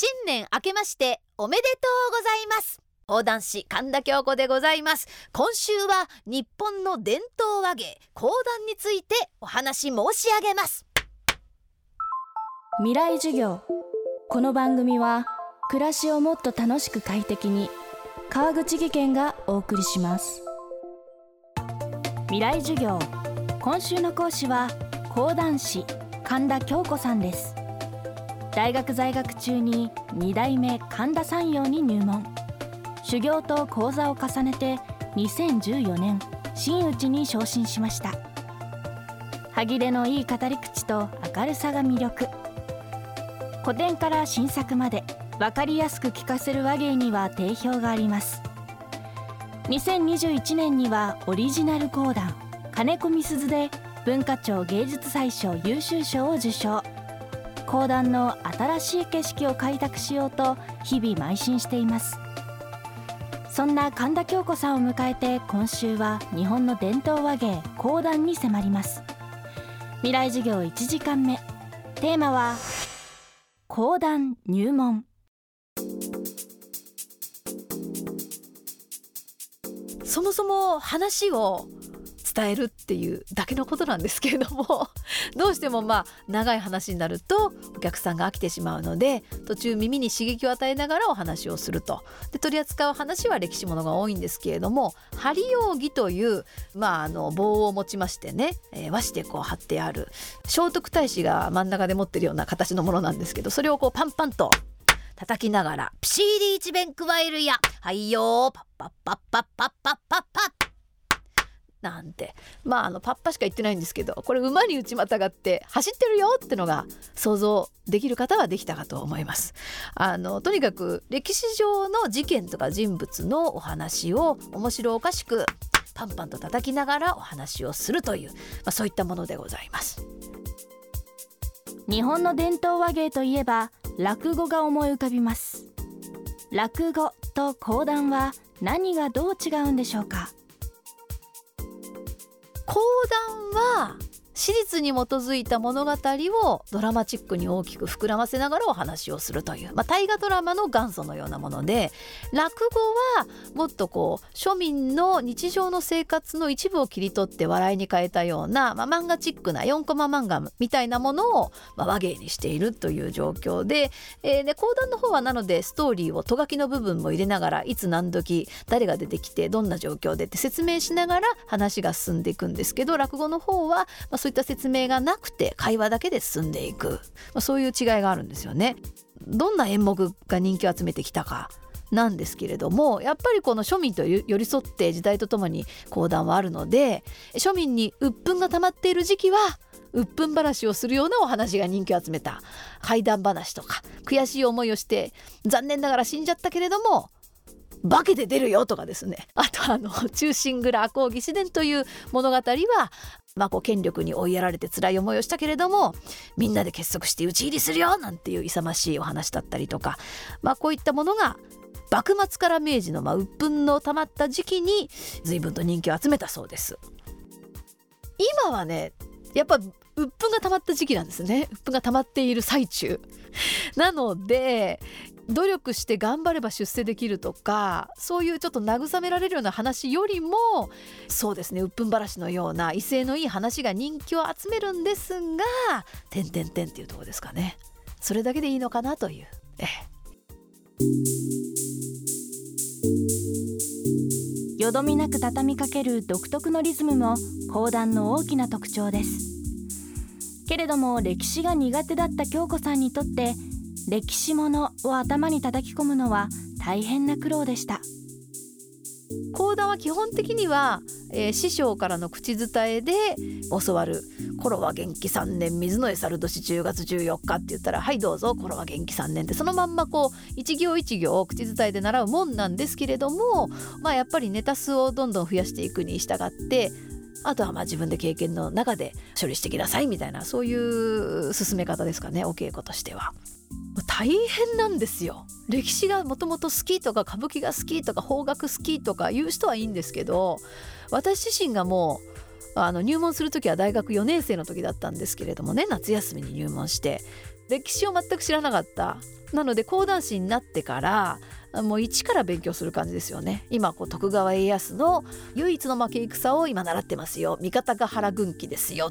新年明けましておめでとうございます。講談師神田京子でございます。今週は日本の伝統和芸講談についてお話申し上げます。未来授業。この番組は暮らしをもっと楽しく快適に川口義賢がお送りします。未来授業。今週の講師は講談師神田京子さんです。大学在学中に2代目神田山陽に入門。修行と講座を重ねて2014年真打ちに昇進しました。歯切れのいい語り口と明るさが魅力。古典から新作まで分かりやすく聞かせる話芸には定評があります。2021年にはオリジナル講談金子みすずで文化庁芸術祭賞優秀賞を受賞。講談の新しい景色を開拓しようと日々邁進しています。そんな神田京子さんを迎えて今週は日本の伝統話芸講談に迫ります。未来授業1時間目。テーマは講談入門。そもそも話を伝えるっていうだけのことなんですけれども。どうしてもまあ長い話になるとお客さんが飽きてしまうので途中耳に刺激を与えながらお話をすると。で取り扱う話は歴史ものが多いんですけれども針扇という、まあ、あの棒を持ちましてね、えー、和紙でこう貼ってある聖徳太子が真ん中で持ってるような形のものなんですけどそれをこうパンパンと叩きながらピシーリ一弁加えるやはいよパッパッパッパッパッパッパッパッ。なんて。まああのパッパしか言ってないんですけどこれ馬に内股がって走ってるよってのが想像できる方はできたかと思います。あのとにかく歴史上の事件とか人物のお話を面白おかしくパンパンと叩きながらお話をするという、まあ、そういったものでございます。日本の伝統話芸といえば落語が思い浮かびます。落語と講談は何がどう違うんでしょうか？講談は史実に基づいた物語をドラマチックに大きく膨らませながらお話をするという、まあ、大河ドラマの元祖のようなもので落語はもっとこう庶民の日常の生活の一部を切り取って笑いに変えたような、まあ、漫画チックな4コマ漫画みたいなものを、まあ、和芸にしているという状況で,、えー、で講談の方はなのでストーリーをとがきの部分も入れながらいつ何時誰が出てきてどんな状況でって説明しながら話が進んでいくんですけど落語の方は、まあ、そういった説明がなくて会話だけで進んでいく、まあ、そういう違いがあるんですよね。どんな演目が人気を集めてきたかなんですけれどもやっぱりこの庶民と寄り添って時代とともに講談はあるので庶民に鬱憤が溜まっている時期は鬱憤話をするようなお話が人気を集めた怪談話とか悔しい思いをして残念ながら死んじゃったけれども化けて出るよとかですね。あとあの「忠臣蔵赤穂義士伝」という物語はまあ、こう権力に追いやられて辛い思いをしたけれどもみんなで結束して討ち入りするよなんていう勇ましいお話だったりとか、まあ、こういったものが幕末から明治のまあ鬱憤のたまった時期に随分と人気を集めたそうです。今はねやっぱ鬱憤が溜まった時期なんですね。鬱憤が溜まっている最中。なので努力して頑張れば出世できるとかそういうちょっと慰められるような話よりもそうですね鬱憤話のような威勢のいい話が人気を集めるんですが「てんてんてん」っていうとこですかね。それだけでいいのかなという。ええ。よどみなく畳みかける独特のリズムも講談の大きな特徴です。けれども歴史が苦手だった京子さんにとって歴史ものを頭に叩き込むのは大変な苦労でした。講談は基本的には、えー、師匠からの口伝えで教わる「頃は元気3年水の江猿年10月14日」って言ったら「はいどうぞ頃は元気3年」ってそのまんまこう一行一行口伝えで習うもんなんですけれどもまあやっぱりネタ数をどんどん増やしていくに従ってあとはまあ自分で経験の中で処理してきなさいみたいなそういう進め方ですかねお稽古としては。大変なんですよ歴史がもともと好きとか歌舞伎が好きとか邦楽好きとかいう人はいいんですけど私自身がもうあの入門する時は大学4年生の時だったんですけれどもね夏休みに入門して歴史を全く知らなかった。なので講談師になってからもう一から勉強する感じですよね。今こう徳川家康の唯一の負け戦を今習ってますよ。三方ヶ原軍記ですよ。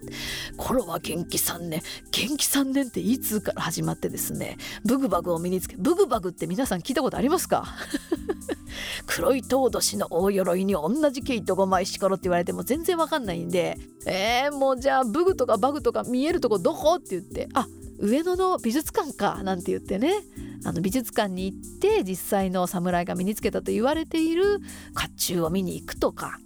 頃は元気3年。元気3年っていつから始まってですね。ブグバグを身につけブグバグって皆さん聞いたことありますか？黒い頭年の大鎧に同じ毛糸5枚しころって言われても全然わかんないんでえー、もうじゃあブグとかバグとか見えるとこどこ？って言ってあ上野の美術館かなんて言ってねあの美術館に行って実際の侍が身につけたと言われている甲冑を見に行くとか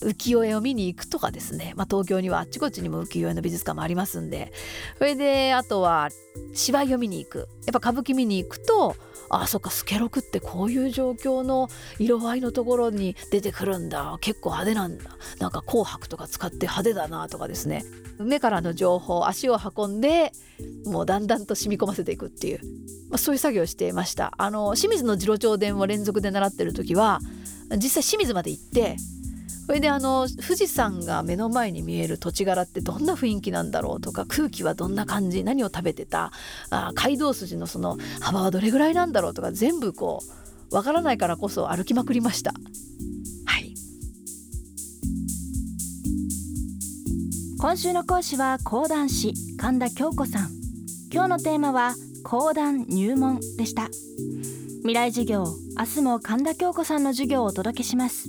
浮世絵を見に行くとかですね、まあ、東京にはあっちこっちにも浮世絵の美術館もありますんで。それであとは芝居を見に行く。やっぱ歌舞伎見に行くとあそっかスケロクってこういう状況の色合いのところに出てくるんだ。結構派手なんだ。なんか紅白とか使って派手だなとかですね。目からの情報足を運んでもうだんだんと染み込ませていくっていう、まあ、そういう作業をしていました。あの清水の次郎長伝を連続で習ってる時は実際清水まで行ってそれであの富士山が目の前に見える土地柄ってどんな雰囲気なんだろうとか空気はどんな感じ何を食べてたあ街道筋のその幅はどれぐらいなんだろうとか全部こうわからないからこそ歩きまくりました。はい。今週の講師は講談師神田京子さん。今日のテーマは講談入門でした。未来授業明日も神田京子さんの授業をお届けします。